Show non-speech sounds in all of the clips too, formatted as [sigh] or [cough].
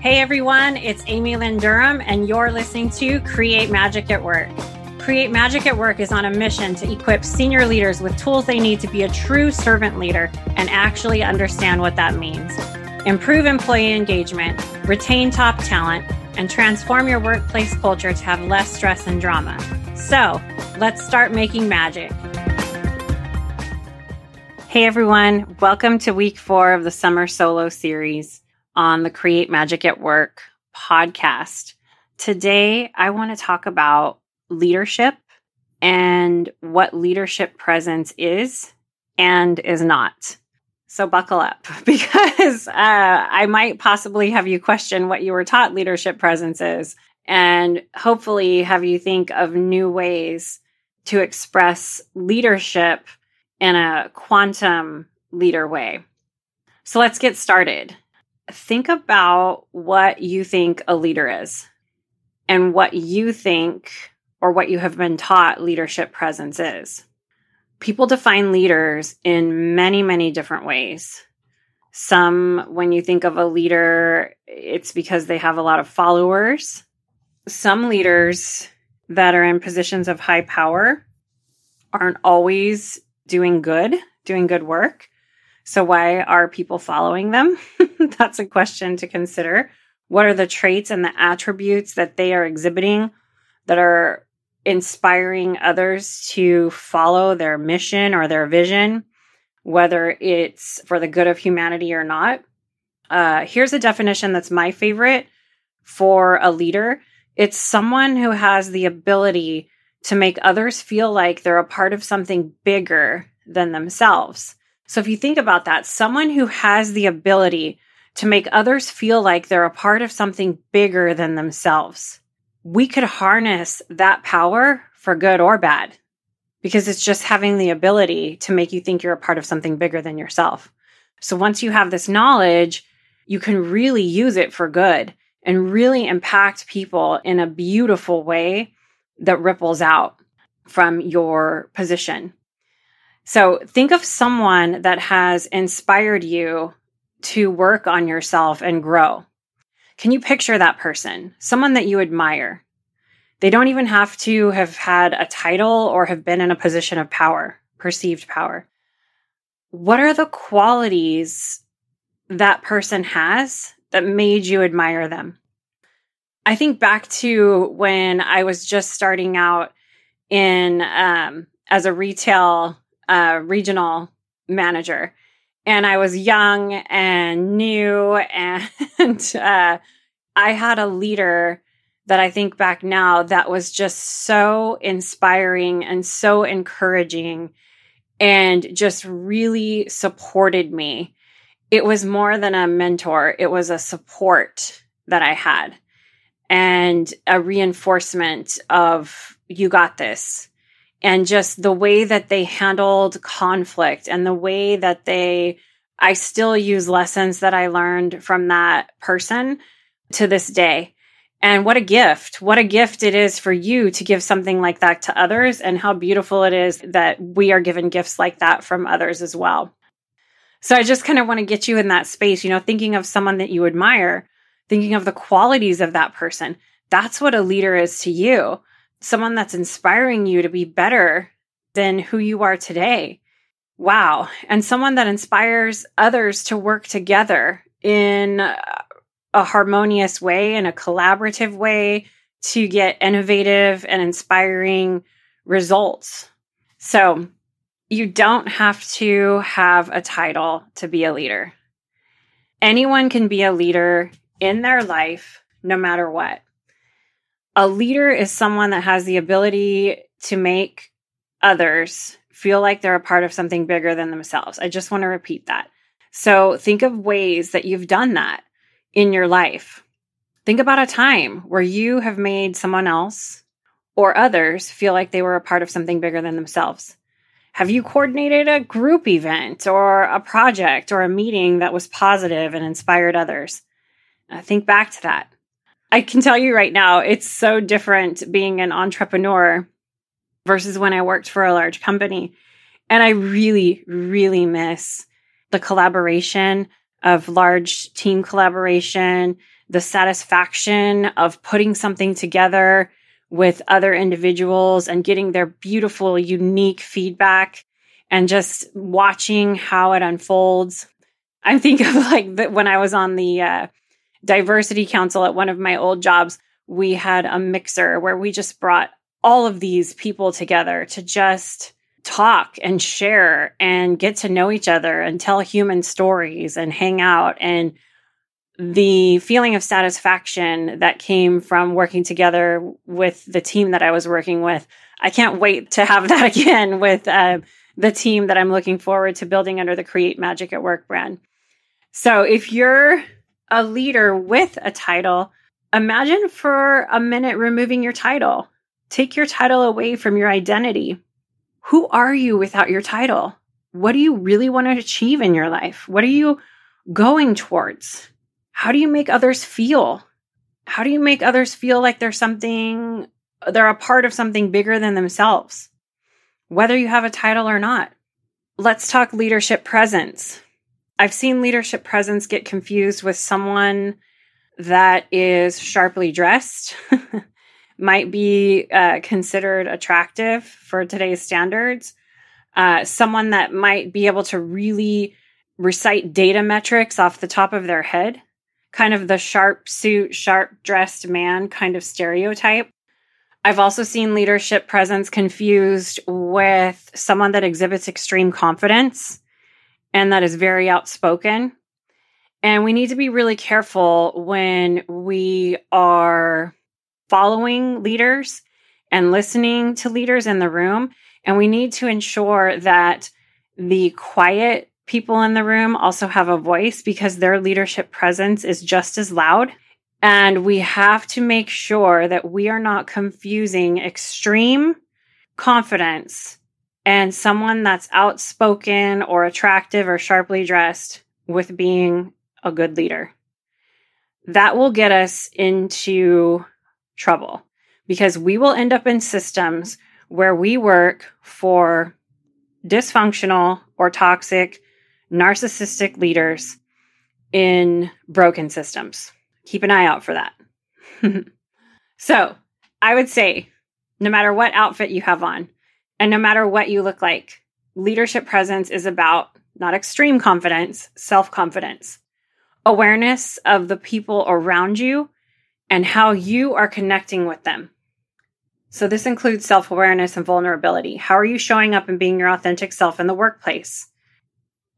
Hey everyone, it's Amy Lynn Durham, and you're listening to Create Magic at Work. Create Magic at Work is on a mission to equip senior leaders with tools they need to be a true servant leader and actually understand what that means. Improve employee engagement, retain top talent, and transform your workplace culture to have less stress and drama. So, let's start making magic. Hey everyone, welcome to week four of the Summer Solo series on the Create Magic at Work podcast. Today, I want to talk about leadership and what leadership presence is and is not. So, buckle up [laughs] because uh, I might possibly have you question what you were taught leadership presence is, and hopefully have you think of new ways to express leadership in a quantum leader way. So, let's get started think about what you think a leader is and what you think or what you have been taught leadership presence is. People define leaders in many, many different ways. Some, when you think of a leader, it's because they have a lot of followers. Some leaders that are in positions of high power aren't always doing good, doing good work. So, why are people following them? [laughs] That's a question to consider. What are the traits and the attributes that they are exhibiting that are inspiring others to follow their mission or their vision, whether it's for the good of humanity or not? Uh, here's a definition that's my favorite for a leader it's someone who has the ability to make others feel like they're a part of something bigger than themselves. So if you think about that, someone who has the ability to make others feel like they're a part of something bigger than themselves, we could harness that power for good or bad because it's just having the ability to make you think you're a part of something bigger than yourself. So once you have this knowledge, you can really use it for good and really impact people in a beautiful way that ripples out from your position. So think of someone that has inspired you to work on yourself and grow. Can you picture that person? Someone that you admire. They don't even have to have had a title or have been in a position of power, perceived power. What are the qualities that person has that made you admire them? I think back to when I was just starting out in um, as a retail regional manager. And I was young and new, and [laughs] uh, I had a leader that I think back now that was just so inspiring and so encouraging and just really supported me. It was more than a mentor, it was a support that I had and a reinforcement of, you got this and just the way that they handled conflict and the way that they I still use lessons that I learned from that person to this day. And what a gift. What a gift it is for you to give something like that to others and how beautiful it is that we are given gifts like that from others as well. So I just kind of want to get you in that space, you know, thinking of someone that you admire, thinking of the qualities of that person. That's what a leader is to you someone that's inspiring you to be better than who you are today. Wow. And someone that inspires others to work together in a harmonious way, in a collaborative way to get innovative and inspiring results. So, you don't have to have a title to be a leader. Anyone can be a leader in their life, no matter what a leader is someone that has the ability to make others feel like they're a part of something bigger than themselves. I just want to repeat that. So think of ways that you've done that in your life. Think about a time where you have made someone else or others feel like they were a part of something bigger than themselves. Have you coordinated a group event or a project or a meeting that was positive and inspired others? Uh, think back to that. I can tell you right now, it's so different being an entrepreneur versus when I worked for a large company. And I really, really miss the collaboration of large team collaboration, the satisfaction of putting something together with other individuals and getting their beautiful, unique feedback and just watching how it unfolds. I think of like the, when I was on the uh, diversity council at one of my old jobs, we had a mixer where we just brought all of these people together to just talk and share and get to know each other and tell human stories and hang out and the feeling of satisfaction that came from working together with the team that I was working with. I can't wait to have [laughs] that again with uh, the team that I'm looking forward to building under the Create Magic at Work brand. So if you're a leader with a title, imagine for a minute removing your title. Take your title away from your identity. Who are you without your title? What do you really want to achieve in your life? What are you going towards? how do you make others feel? How do you make others feel like they're something, they're a part of something bigger than themselves, whether you have a title or not? Let's talk leadership presence. I've seen leadership presence get confused with someone that is sharply dressed, [laughs] might be uh, considered attractive for today's standards, uh, someone that might be able to really recite data metrics off the top of their head kind of the sharp suit, sharp dressed man kind of stereotype. I've also seen leadership presence confused with someone that exhibits extreme confidence and that is very outspoken. And we need to be really careful when we are following leaders and listening to leaders in the room. And we need to ensure that the quiet people in the room also have a voice because their leadership presence is just as loud. And we have to make sure that we are not confusing extreme confidence and someone that's outspoken or attractive or sharply dressed with being a good leader. That will get us into trouble because we will end up in systems where we work for dysfunctional or toxic narcissistic leaders in broken systems. Keep an eye out for that. [laughs] so, I would say no matter what outfit you have on and no matter what you look like, leadership presence is about not extreme confidence, self confidence, awareness of the people around you and how you are connecting with them. So, this includes self awareness and vulnerability. How are you showing up and being your authentic self in the workplace?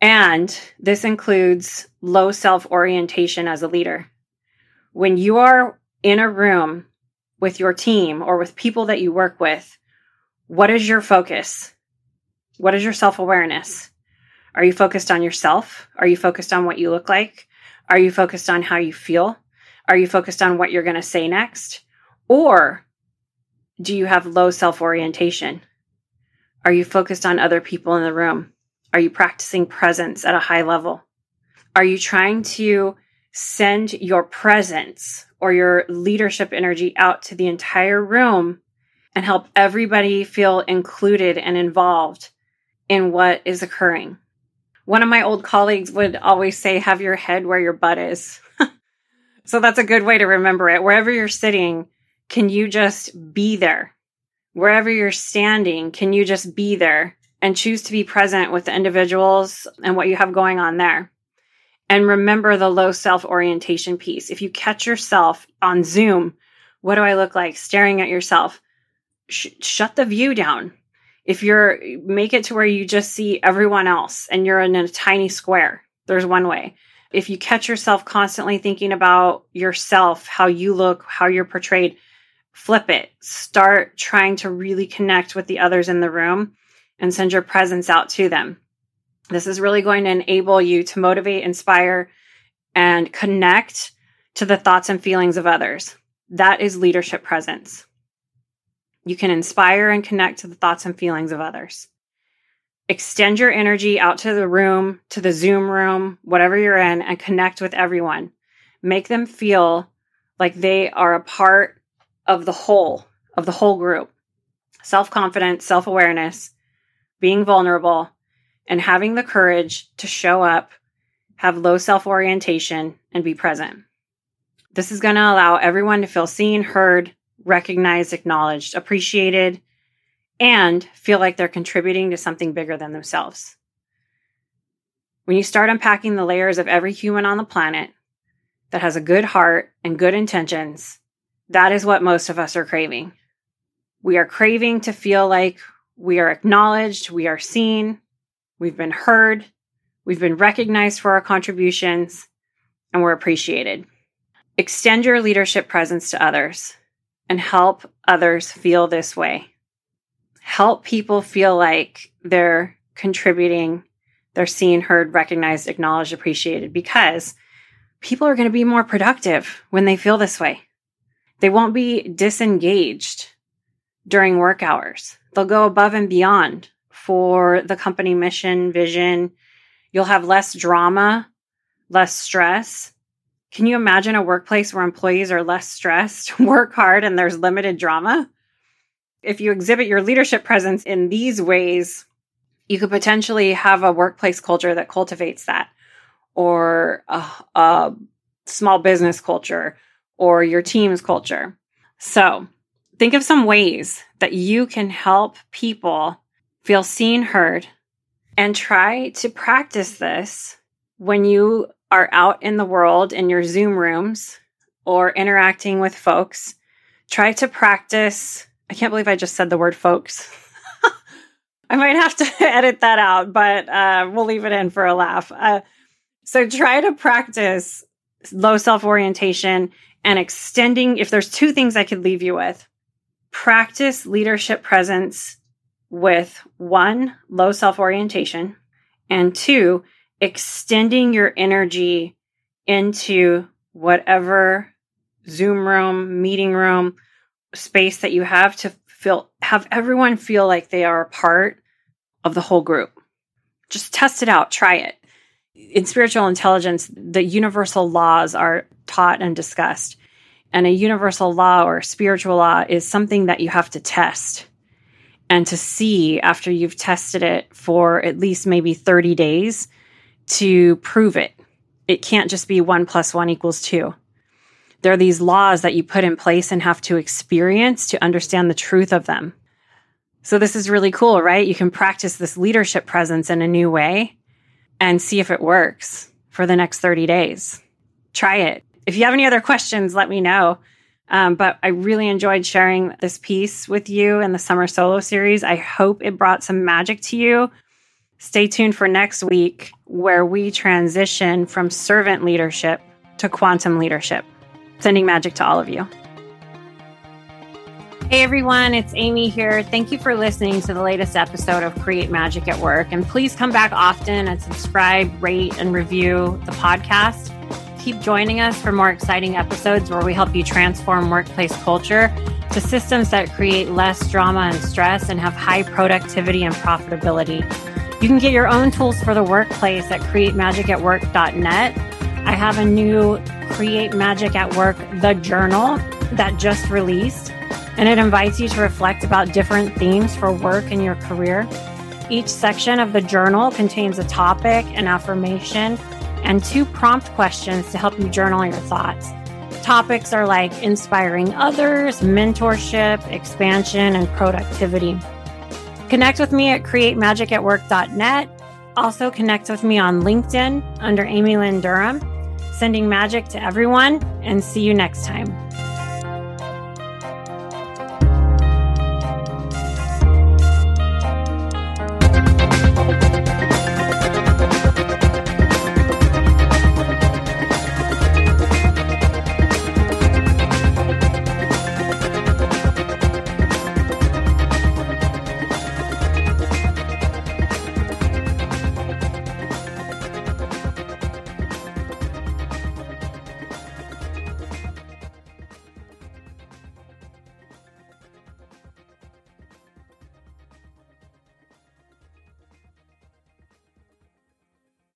And this includes low self orientation as a leader. When you are in a room with your team or with people that you work with, what is your focus? What is your self awareness? Are you focused on yourself? Are you focused on what you look like? Are you focused on how you feel? Are you focused on what you're going to say next? Or do you have low self orientation? Are you focused on other people in the room? Are you practicing presence at a high level? Are you trying to send your presence or your leadership energy out to the entire room and help everybody feel included and involved in what is occurring? One of my old colleagues would always say, have your head where your butt is. [laughs] so that's a good way to remember it. Wherever you're sitting, can you just be there? Wherever you're standing, can you just be there? and choose to be present with the individuals and what you have going on there. And remember the low self orientation piece. If you catch yourself on Zoom, what do I look like staring at yourself? Sh- shut the view down. If you're make it to where you just see everyone else and you're in a tiny square, there's one way. If you catch yourself constantly thinking about yourself, how you look, how you're portrayed, flip it. Start trying to really connect with the others in the room and send your presence out to them. This is really going to enable you to motivate, inspire, and connect to the thoughts and feelings of others. That is leadership presence. You can inspire and connect to the thoughts and feelings of others. Extend your energy out to the room, to the Zoom room, whatever you're in, and connect with everyone. Make them feel like they are a part of the whole, of the whole group. Self confidence, self awareness, being vulnerable, and having the courage to show up, have low self orientation, and be present. This is going to allow everyone to feel seen, heard, recognized, acknowledged, appreciated, and feel like they're contributing to something bigger than themselves. When you start unpacking the layers of every human on the planet that has a good heart and good intentions, that is what most of us are craving. We are craving to feel like we are acknowledged, we are seen, we've been heard, we've been recognized for our contributions, and we're appreciated. Extend your leadership presence to others and help others feel this way. Help people feel like they're contributing, they're seen, heard, recognized, acknowledged, appreciated because people are going to be more productive when they feel this way. They won't be disengaged during work hours. They'll go above and beyond for the company mission, vision. You'll have less drama, less stress. Can you imagine a workplace where employees are less stressed, [laughs] work hard, and there's limited drama? If you exhibit your leadership presence in these ways, you could potentially have a workplace culture that cultivates that, or a, a small business culture, or your team's culture. So, think of some ways that you can help people feel seen, heard, and try to practice this when you are out in the world in your Zoom rooms or interacting with folks. Try to practice. I can't believe I just said the word folks. [laughs] I might have to [laughs] edit that out, but uh, we'll leave it in for a laugh. Uh, so try to practice low self orientation and extending. If there's two things I could leave you with, practice leadership presence with one, low self orientation, and two, extending your energy into whatever Zoom room, meeting room, space that you have to feel, have everyone feel like they are a part of the whole group. Just test it out, try it. In spiritual intelligence, the universal laws are taught and discussed. And a universal law or spiritual law is something that you have to test and to see after you've tested it for at least maybe 30 days to prove it. It can't just be one plus one equals two. There are these laws that you put in place and have to experience to understand the truth of them. So, this is really cool, right? You can practice this leadership presence in a new way and see if it works for the next 30 days. Try it. If you have any other questions, let me know. Um, but I really enjoyed sharing this piece with you in the Summer Solo series. I hope it brought some magic to you. Stay tuned for next week, where we transition from servant leadership to quantum leadership. Sending magic to all of you. Hey everyone, it's Amy here. Thank you for listening to the latest episode of Create Magic at Work. And please come back often and subscribe, rate, and review the podcast. Keep joining us for more exciting episodes where we help you transform workplace culture to systems that create less drama and stress and have high productivity and profitability. You can get your own tools for the workplace at createmagicatwork.net. I have a new Create Magic at Work, the journal that just released, and it invites you to reflect about different themes for work and your career. Each section of the journal contains a topic, an affirmation, and two prompt questions to help you journal your thoughts. Topics are like inspiring others, mentorship, expansion, and productivity. Connect with me at createmagicatwork.net. Also, connect with me on LinkedIn under Amy Lynn Durham. Sending magic to everyone, and see you next time.